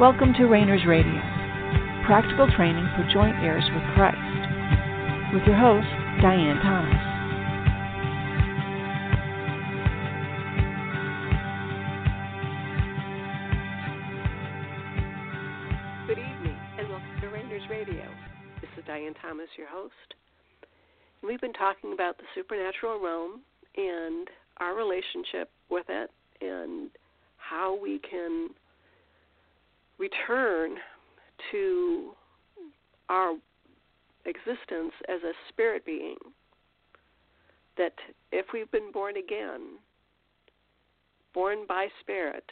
Welcome to Rainers Radio, practical training for joint heirs with Christ, with your host, Diane Thomas. Good evening, and welcome to Rainers Radio. This is Diane Thomas, your host. We've been talking about the supernatural realm and our relationship with it and how we can return to our existence as a spirit being. That if we've been born again, born by spirit,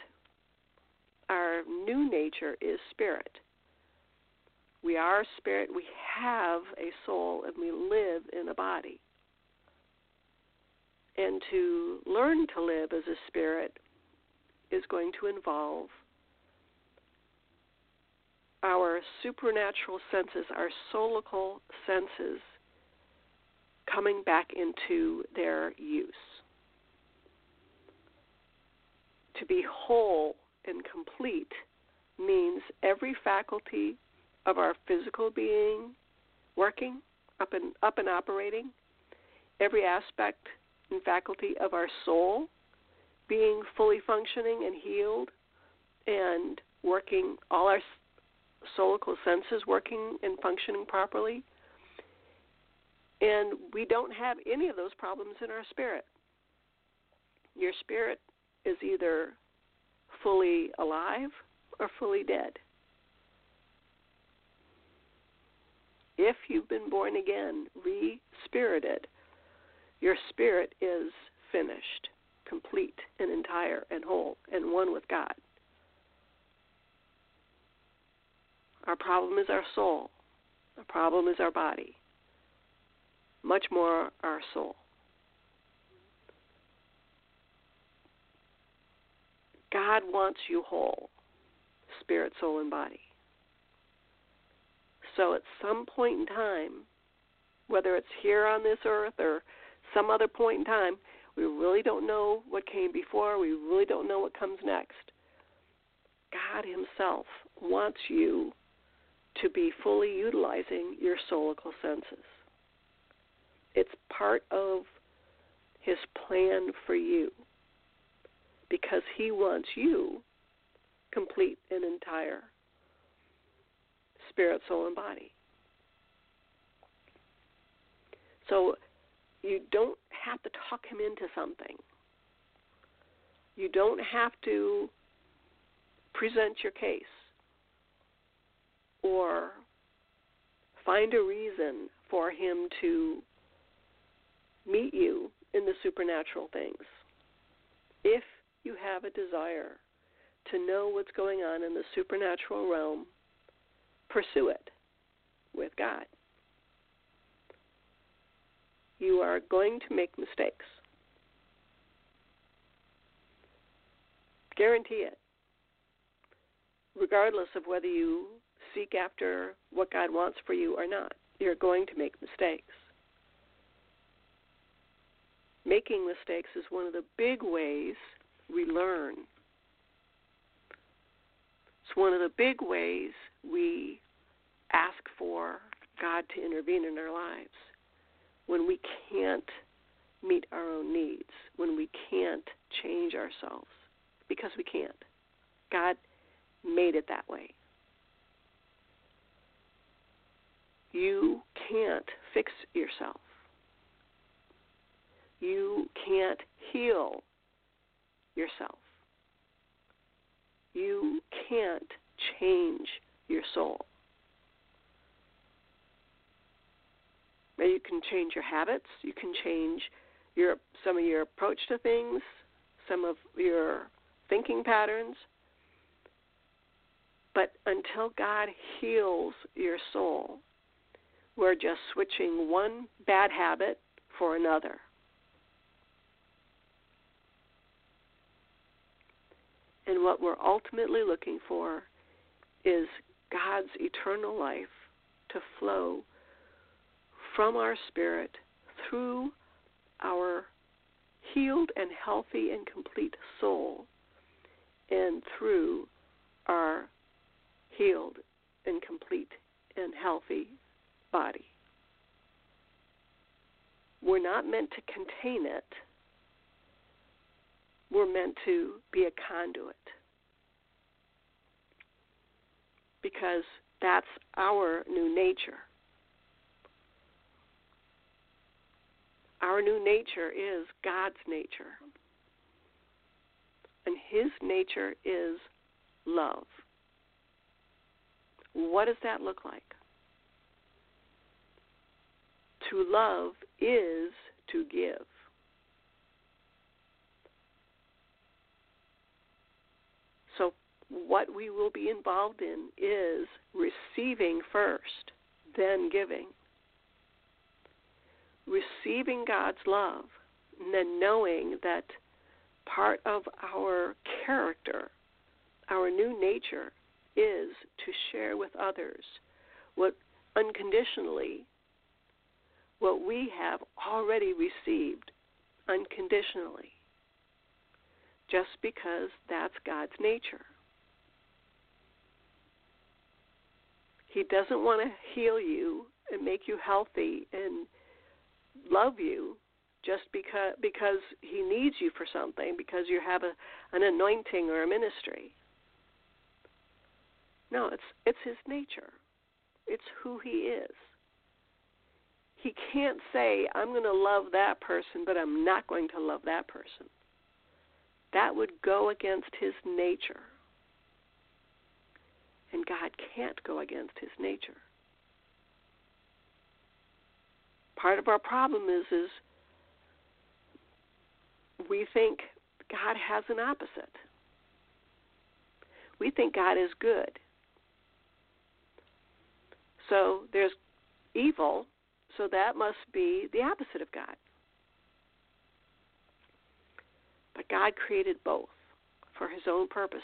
our new nature is spirit. We are spirit, we have a soul, and we live in a body. And to learn to live as a spirit is going to involve our supernatural senses, our soulical senses, coming back into their use. To be whole and complete means every faculty of our physical being working, up and up and operating, every aspect and faculty of our soul being fully functioning and healed and working all our soulical senses working and functioning properly. And we don't have any of those problems in our spirit. Your spirit is either fully alive or fully dead. If you've been born again, re spirited, your spirit is finished, complete and entire and whole and one with God. Our problem is our soul. Our problem is our body. Much more our soul. God wants you whole, spirit, soul, and body. So at some point in time, whether it's here on this earth or some other point in time, we really don't know what came before. We really don't know what comes next. God Himself wants you to be fully utilizing your soulical senses. It's part of His plan for you because He wants you complete and entire spirit, soul, and body. So you don't have to talk him into something. You don't have to present your case or find a reason for him to meet you in the supernatural things. If you have a desire to know what's going on in the supernatural realm, pursue it with God. You are going to make mistakes. Guarantee it. Regardless of whether you seek after what God wants for you or not, you're going to make mistakes. Making mistakes is one of the big ways we learn. It's one of the big ways we ask for God to intervene in our lives. When we can't meet our own needs, when we can't change ourselves, because we can't. God made it that way. You can't fix yourself. You can't heal yourself. You can't change your soul. Maybe you can change your habits. You can change your some of your approach to things, some of your thinking patterns. But until God heals your soul, we're just switching one bad habit for another. And what we're ultimately looking for is God's eternal life to flow from our spirit through our healed and healthy and complete soul and through our healed and complete and healthy body. We're not meant to contain it. We're meant to be a conduit. Because that's our new nature. Our new nature is God's nature. And His nature is love. What does that look like? To love is to give. So, what we will be involved in is receiving first, then giving. Receiving God's love, and then knowing that part of our character, our new nature, is to share with others what unconditionally what we have already received unconditionally just because that's God's nature. He doesn't want to heal you and make you healthy and love you just because because he needs you for something because you have a an anointing or a ministry. No, it's it's his nature. It's who he is. He can't say I'm going to love that person but I'm not going to love that person. That would go against his nature. And God can't go against his nature. Part of our problem is is we think God has an opposite. We think God is good. So there's evil, so that must be the opposite of God. But God created both for his own purposes.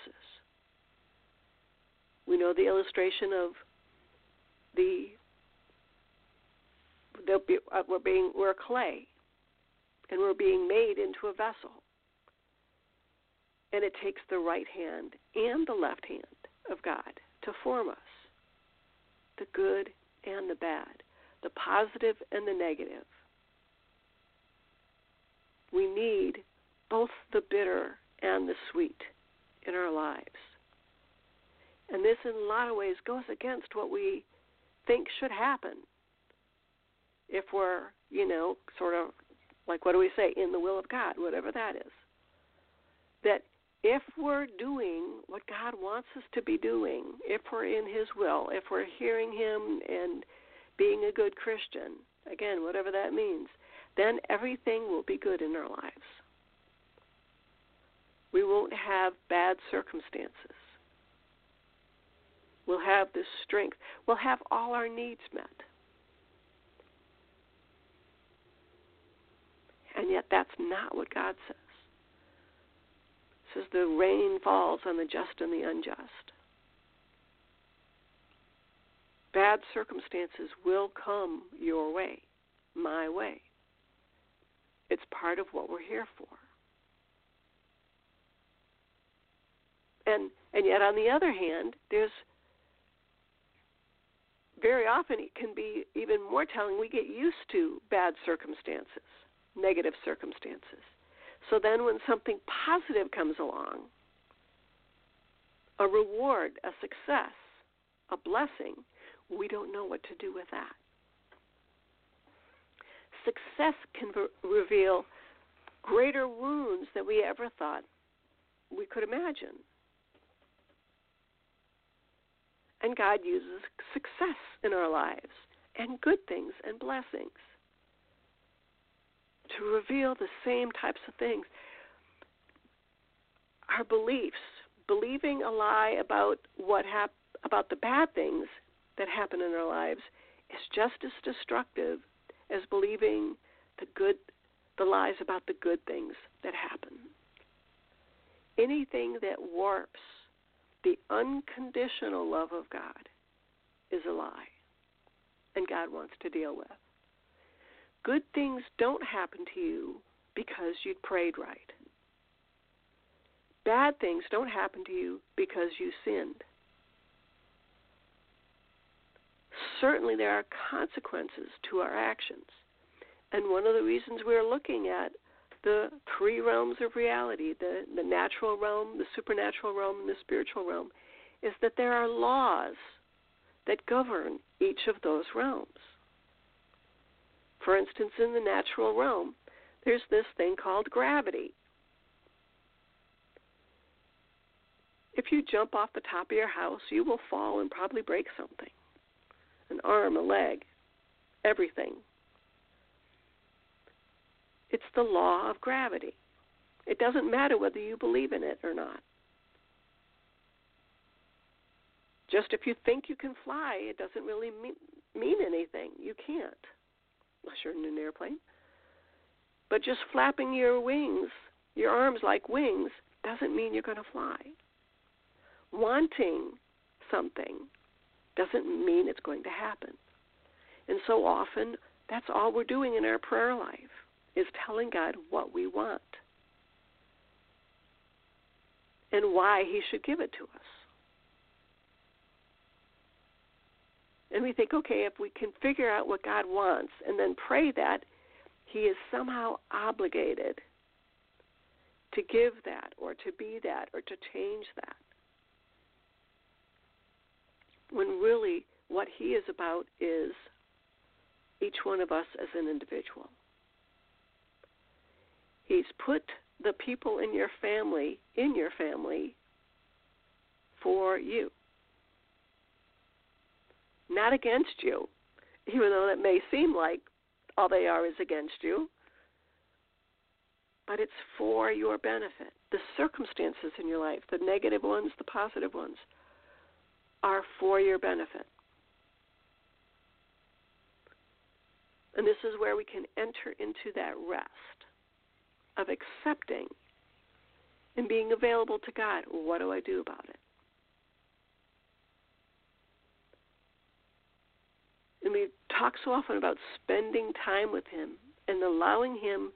We know the illustration of the be, uh, we're being we're clay and we're being made into a vessel. And it takes the right hand and the left hand of God to form us the good and the bad, the positive and the negative. We need both the bitter and the sweet in our lives. And this, in a lot of ways, goes against what we think should happen if we're, you know, sort of like what do we say in the will of God, whatever that is. That if we're doing what God wants us to be doing, if we're in His will, if we're hearing Him and being a good Christian, again, whatever that means, then everything will be good in our lives. We won't have bad circumstances. We'll have the strength. We'll have all our needs met. And yet, that's not what God says. It says the rain falls on the just and the unjust. Bad circumstances will come your way, my way. It's part of what we're here for. And and yet on the other hand, there's very often it can be even more telling we get used to bad circumstances negative circumstances. So then, when something positive comes along, a reward, a success, a blessing, we don't know what to do with that. Success can re- reveal greater wounds than we ever thought we could imagine. And God uses success in our lives and good things and blessings to reveal the same types of things. Our beliefs, believing a lie about what hap- about the bad things that happen in our lives is just as destructive as believing the good the lies about the good things that happen. Anything that warps the unconditional love of God is a lie. And God wants to deal with good things don't happen to you because you prayed right. Bad things don't happen to you because you sinned. Certainly there are consequences to our actions. And one of the reasons we're looking at the three realms of reality the, the natural realm, the supernatural realm, and the spiritual realm is that there are laws that govern each of those realms. For instance, in the natural realm, there's this thing called gravity. If you jump off the top of your house, you will fall and probably break something an arm, a leg, everything. It's the law of gravity. It doesn't matter whether you believe in it or not. Just if you think you can fly, it doesn't really mean, mean anything. You can't, unless you're in an airplane. But just flapping your wings, your arms like wings, doesn't mean you're going to fly. Wanting something doesn't mean it's going to happen. And so often, that's all we're doing in our prayer life is telling God what we want and why He should give it to us. And we think, okay, if we can figure out what God wants and then pray that, He is somehow obligated to give that or to be that or to change that when really what he is about is each one of us as an individual. He's put the people in your family in your family for you, not against you, even though that may seem like all they are is against you. But it's for your benefit. The circumstances in your life, the negative ones, the positive ones, are for your benefit. And this is where we can enter into that rest of accepting and being available to God. What do I do about it? And we talk so often about spending time with Him and allowing Him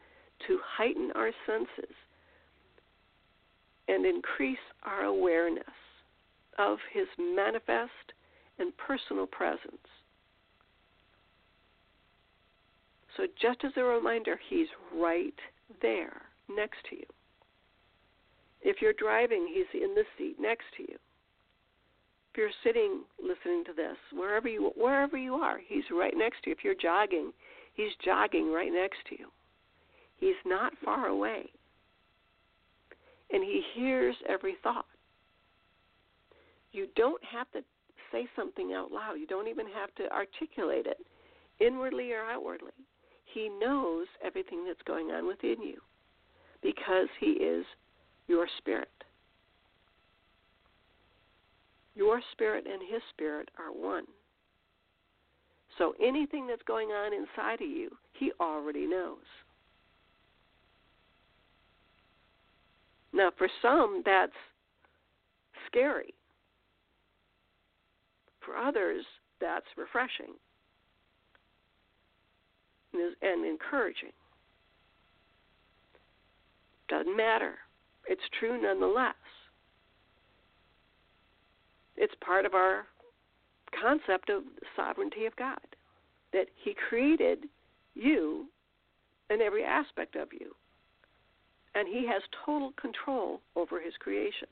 to heighten our senses and increase our awareness of his manifest and personal presence. So, just as a reminder, he's right there next to you. If you're driving, he's in the seat next to you. If you're sitting listening to this, wherever you wherever you are, he's right next to you. If you're jogging, he's jogging right next to you. He's not far away. And he hears every thought you don't have to say something out loud. You don't even have to articulate it inwardly or outwardly. He knows everything that's going on within you because He is your spirit. Your spirit and His spirit are one. So anything that's going on inside of you, He already knows. Now, for some, that's scary for others, that's refreshing and encouraging. Doesn't matter. It's true nonetheless. It's part of our concept of the sovereignty of God that He created you and every aspect of you, and He has total control over His creation.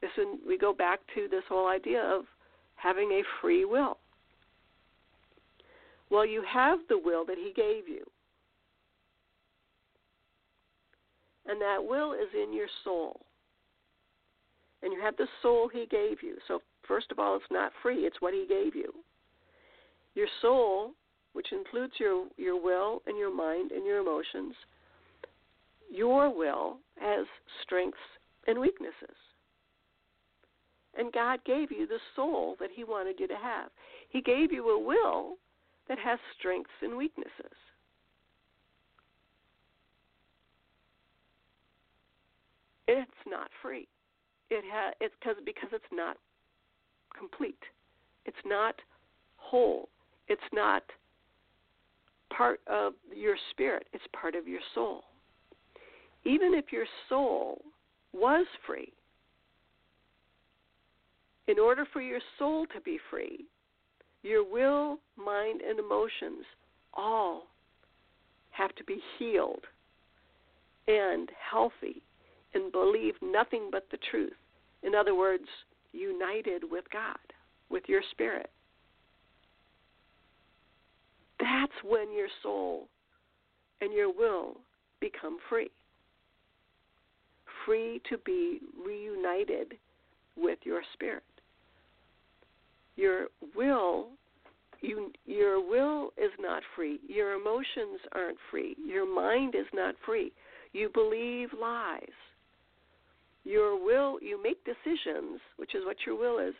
This, we go back to this whole idea of having a free will. Well, you have the will that He gave you. And that will is in your soul. And you have the soul He gave you. So, first of all, it's not free, it's what He gave you. Your soul, which includes your, your will and your mind and your emotions, your will has strengths and weaknesses. And God gave you the soul that He wanted you to have. He gave you a will that has strengths and weaknesses. It's not free. It ha- it's cause, because it's not complete. It's not whole. It's not part of your spirit. It's part of your soul. Even if your soul was free, in order for your soul to be free, Your will, mind, and emotions all have to be healed and healthy and believe nothing but the truth. In other words, united with God, with your spirit. That's when your soul and your will become free. Free to be reunited with your spirit. Your will you, your will is not free. Your emotions aren't free. Your mind is not free. You believe lies. Your will, you make decisions, which is what your will is,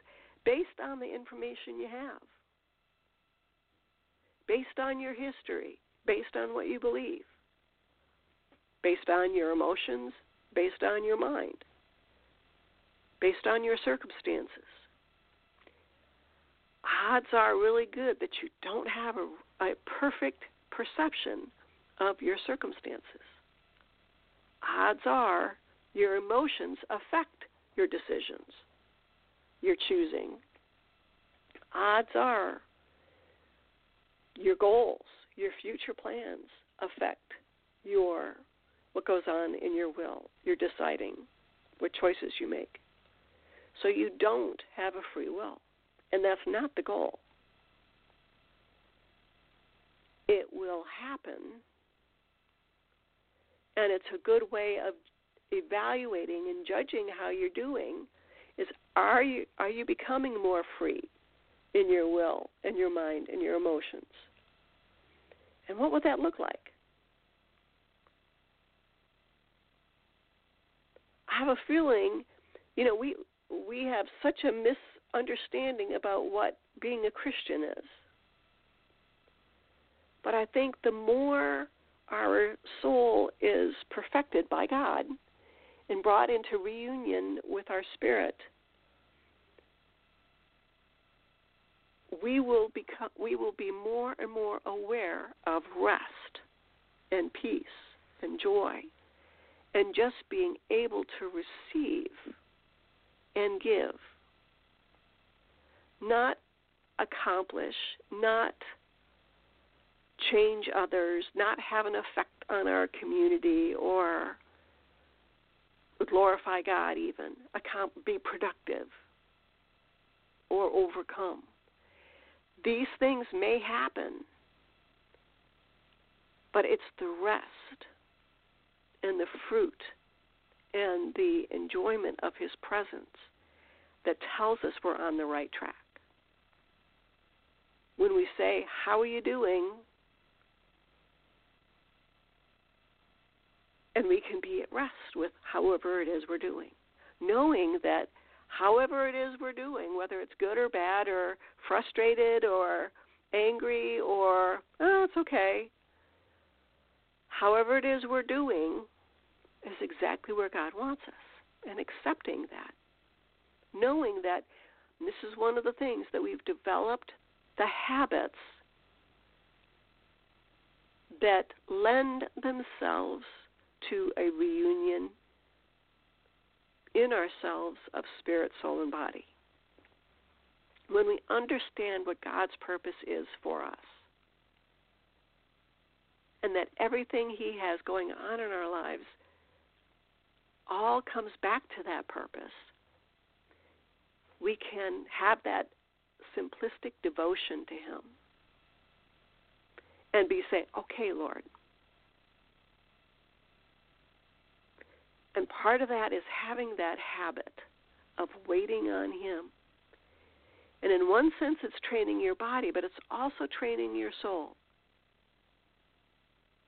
based on the information you have, based on your history, based on what you believe, based on your emotions, based on your mind, based on your circumstances. Odds are really good that you don't have a, a perfect perception of your circumstances. Odds are your emotions affect your decisions, your choosing. Odds are your goals, your future plans affect your what goes on in your will, your deciding what choices you make. So you don't have a free will, and that's not the goal. It will happen, and it's a good way of evaluating and judging how you're doing is are you are you becoming more free in your will and your mind and your emotions? And what would that look like? I have a feeling, you know, we we have such a misunderstanding about what being a Christian is. But I think the more our soul is perfected by God, and brought into reunion with our spirit, we will become we will be more and more aware of rest and peace and joy and just being able to receive and give not accomplish not change others not have an effect on our community or glorify God, even, be productive or overcome. These things may happen, but it's the rest and the fruit and the enjoyment of His presence that tells us we're on the right track. When we say, How are you doing? and we can be at rest with however it is we're doing, knowing that however it is we're doing, whether it's good or bad or frustrated or angry or oh, it's okay, however it is we're doing is exactly where God wants us, and accepting that, knowing that this is one of the things that we've developed the habits that lend themselves to a reunion in ourselves of spirit, soul, and body. When we understand what God's purpose is for us, and that everything He has going on in our lives all comes back to that purpose, we can have that simplistic devotion to Him and be saying, okay, Lord, And part of that is having that habit of waiting on Him. And in one sense, it's training your body, but it's also training your soul.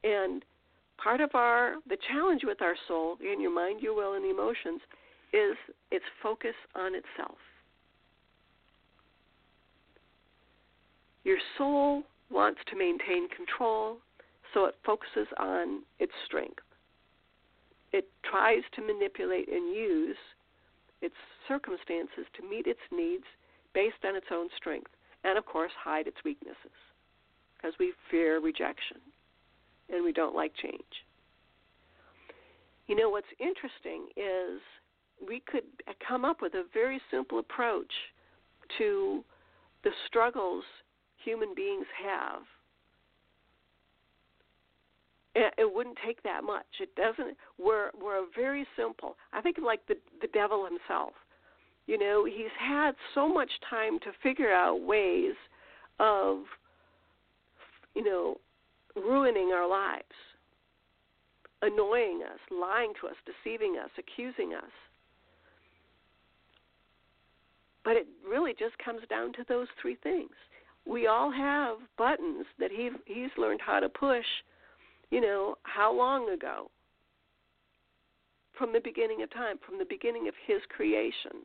And part of our the challenge with our soul in your mind, your will, and emotions is its focus on itself. Your soul wants to maintain control, so it focuses on its strength it tries to manipulate and use its circumstances to meet its needs based on its own strength, and of course, hide its weaknesses because we fear rejection and we don't like change. You know, what's interesting is we could come up with a very simple approach to the struggles human beings have, it wouldn't take that much. It doesn't. We're we're very simple. I think like the the devil himself. You know, he's had so much time to figure out ways of, you know, ruining our lives, annoying us, lying to us, deceiving us, accusing us. But it really just comes down to those three things. We all have buttons that he he's learned how to push you know, how long ago? From the beginning of time, from the beginning of His creation.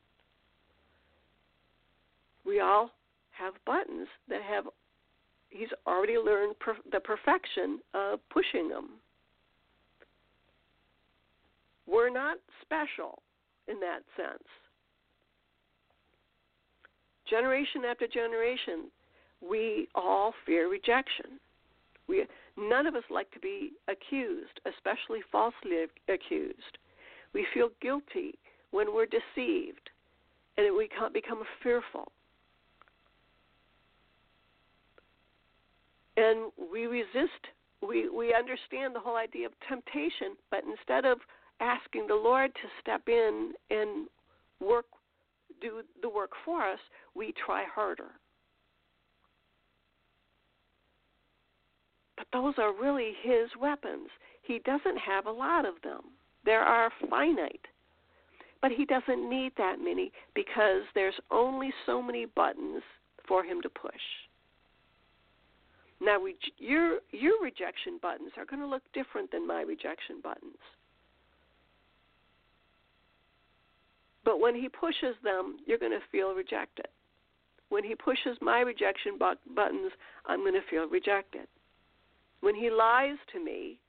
We all have buttons that have, He's already learned per, the perfection of pushing them. We're not special in that sense. Generation after generation, we all fear rejection. We None of us like to be accused, especially falsely accused. We feel guilty when we're deceived, and we become fearful. And we resist, we, we understand the whole idea of temptation, but instead of asking the Lord to step in and work, do the work for us, we try harder. But those are really his weapons. He doesn't have a lot of them, there are finite. But he doesn't need that many because there's only so many buttons for him to push. Now, your your rejection buttons are going to look different than my rejection buttons. But when he pushes them, you're going to feel rejected. When he pushes my rejection but- buttons, I'm going to feel rejected. When he lies to me,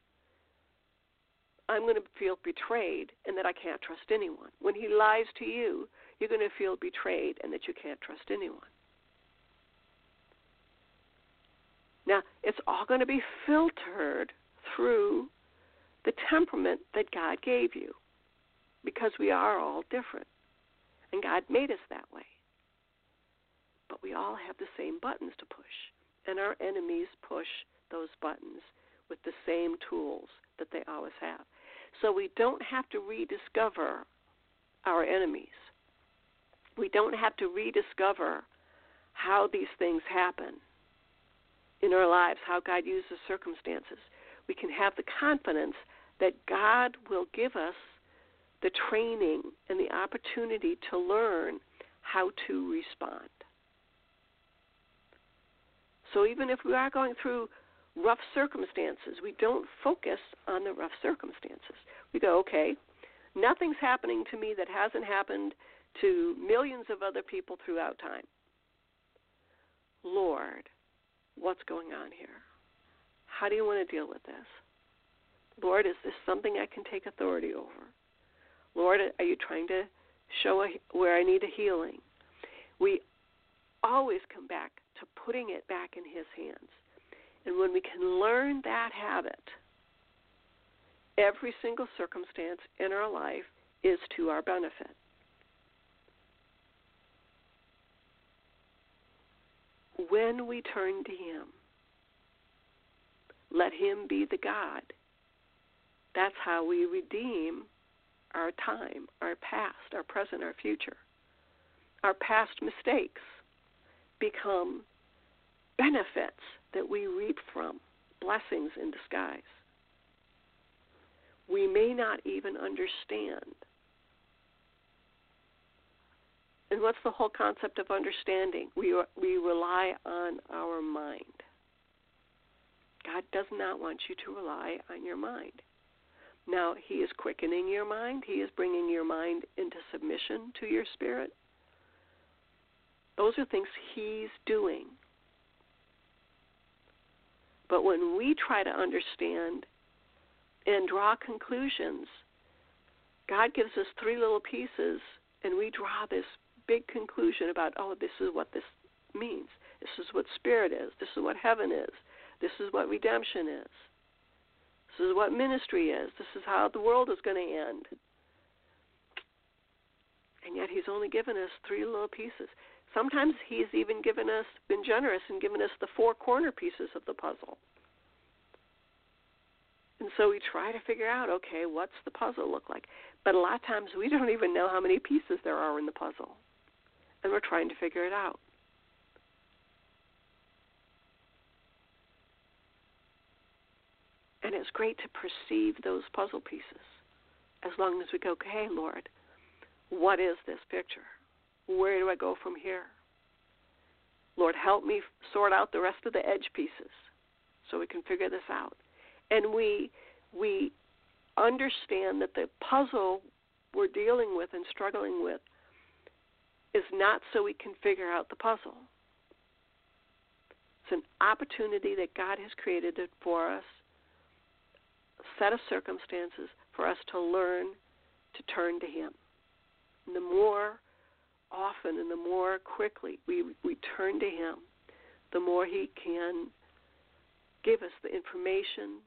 I'm going to feel betrayed and that I can't trust anyone. When he lies to you, you're going to feel betrayed and that you can't trust anyone. Now, it's all going to be filtered through the temperament that God gave you because we are all different. And God made us that way. But we all have the same buttons to push, and our enemies push those buttons with the same tools that they always have. So we don't have to rediscover our enemies. We don't have to rediscover how these things happen in our lives, how God uses circumstances. We can have the confidence that God will give us the training and the opportunity to learn how to respond. So even if we are going through rough circumstances. We don't focus on the rough circumstances. We go, okay, nothing's happening to me that hasn't happened to millions of other people throughout time. Lord, what's going on here? How do you want to deal with this? Lord, is this something I can take authority over? Lord, are you trying to show where I need a healing? We always come back to putting it back in His hands. And when we can learn that habit, every single circumstance in our life is to our benefit. When we turn to Him, let Him be the God. That's how we redeem our time, our past, our present, our future. Our past mistakes become benefits that we reap from, blessings in disguise. We may not even understand. And what's the whole concept of understanding? We, we rely on our mind. God does not want you to rely on your mind. Now, He is quickening your mind, He is bringing your mind into submission to your spirit. Those are things He's doing. But when we try to understand and draw conclusions, God gives us three little pieces, and we draw this big conclusion about, oh, this is what this means. This is what spirit is. This is what heaven is. This is what redemption is. This is what ministry is. This is how the world is going to end. And yet, He's only given us three little pieces. Sometimes He's even given us, been generous and given us the four corner pieces of the puzzle. And so we try to figure out, okay, what's the puzzle look like? But a lot of times we don't even know how many pieces there are in the puzzle. And we're trying to figure it out. And it's great to perceive those puzzle pieces as long as we go, okay, Lord, what is this picture? Where do I go from here? Lord, help me sort out the rest of the edge pieces so we can figure this out. And we we understand that the puzzle we're dealing with and struggling with is not so we can figure out the puzzle. It's an opportunity that God has created for us, a set of circumstances for us to learn to turn to Him. And the more often and the more quickly we, we turn to Him, the more He can give us the information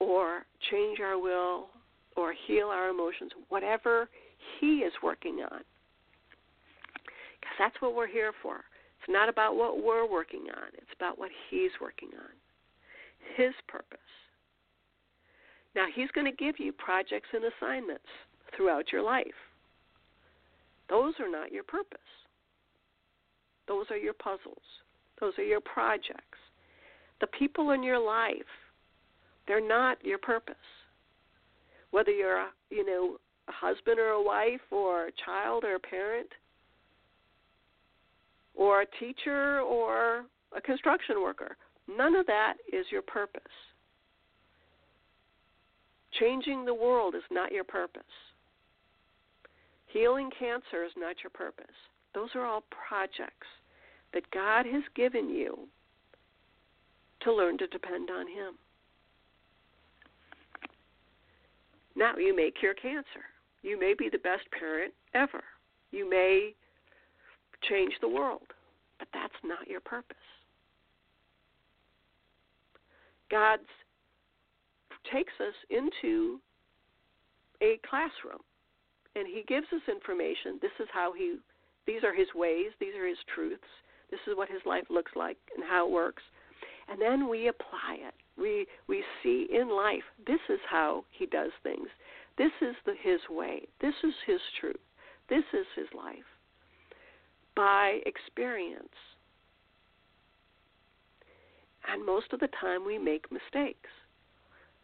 or change our will or heal our emotions, whatever He is working on. Because that's what we're here for. It's not about what we're working on, it's about what He's working on. His purpose. Now, He's going to give you projects and assignments throughout your life. Those are not your purpose. Those are your puzzles. Those are your projects. The people in your life, they're not your purpose. Whether you're, a, you know, a husband or a wife or a child or a parent or a teacher or a construction worker, none of that is your purpose. Changing the world is not your purpose. Healing cancer is not your purpose. Those are all projects that God has given you to learn to depend on Him. Now, you may cure cancer. You may be the best parent ever. You may change the world, but that's not your purpose. God takes us into a classroom and he gives us information. This is how he these are his ways, these are his truths. This is what his life looks like and how it works. And then we apply it. We we see in life this is how he does things. This is the his way. This is his truth. This is his life. By experience. And most of the time we make mistakes.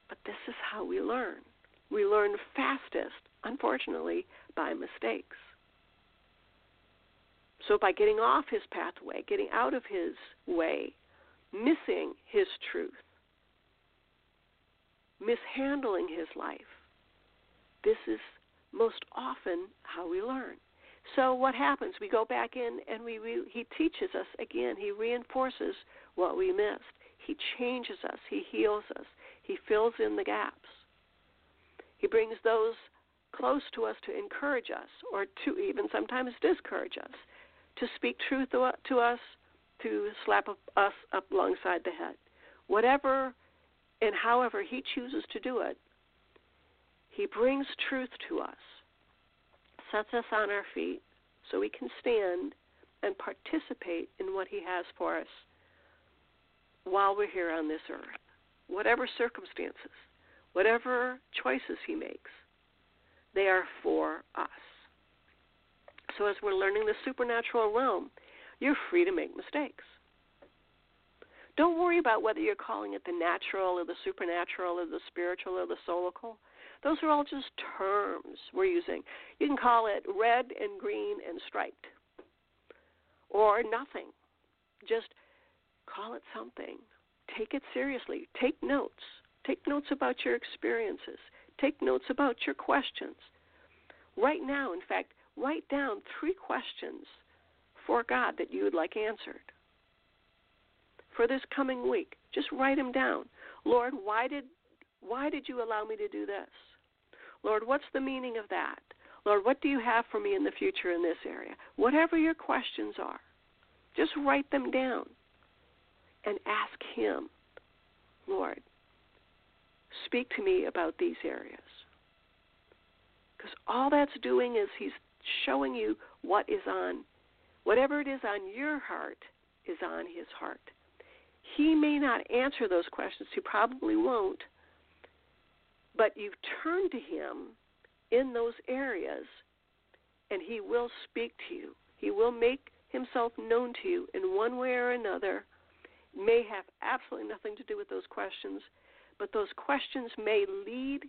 But this is how we learn. We learn fastest unfortunately, by mistakes. So, by getting off his pathway, getting out of his way, missing his truth, mishandling his life, this is most often how we learn. So, what happens? We go back in and we, we he teaches us again. He reinforces what we missed. He changes us. He heals us. He fills in the gaps. He brings those close to us to encourage us or to even sometimes discourage us, to speak truth to us, to slap us up alongside the head. Whatever and however He chooses to do it, He brings truth to us, sets us on our feet so we can stand and participate in what He has for us while we're here on this earth. Whatever circumstances, whatever choices He makes, they are for us. So as we're learning the supernatural realm, you're free to make mistakes. Don't worry about whether you're calling it the natural or the supernatural or the spiritual or the soulical. Those are all just terms we're using. You can call it red and green and striped or nothing. Just call it something. Take it seriously. Take notes. Take notes about your experiences. Take notes about your questions. Right now, in fact, write down three questions for God that you would like answered. For this coming week, just write them down. Lord, why did why did you allow me to do this? Lord, what's the meaning of that? Lord, what do you have for me in the future in this area? Whatever your questions are, just write them down and ask Him, Lord, speak to me about these areas. Because all that's doing is He's showing you what is on Whatever it is on your heart is on his heart. He may not answer those questions, he probably won't, but you've turned to him in those areas and he will speak to you. He will make himself known to you in one way or another. May have absolutely nothing to do with those questions, but those questions may lead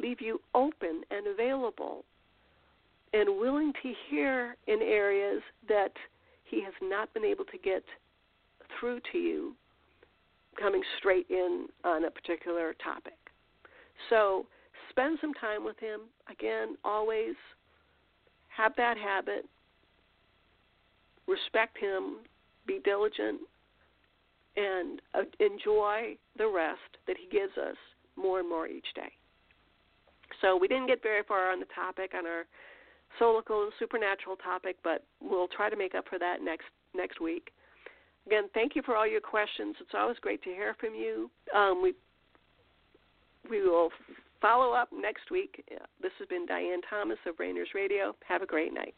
leave you open and available and willing to hear in areas that he has not been able to get through to you coming straight in on a particular topic. So spend some time with him. Again, always have that habit. Respect him. Be diligent. And uh, enjoy the rest that he gives us more and more each day. So we didn't get very far on the topic on our soulical and supernatural topic, but we'll try to make up for that next next week. Again, thank you for all your questions. It's always great to hear from you. Um, we we will follow up next week. This has been Diane Thomas of Rainers Radio. Have a great night.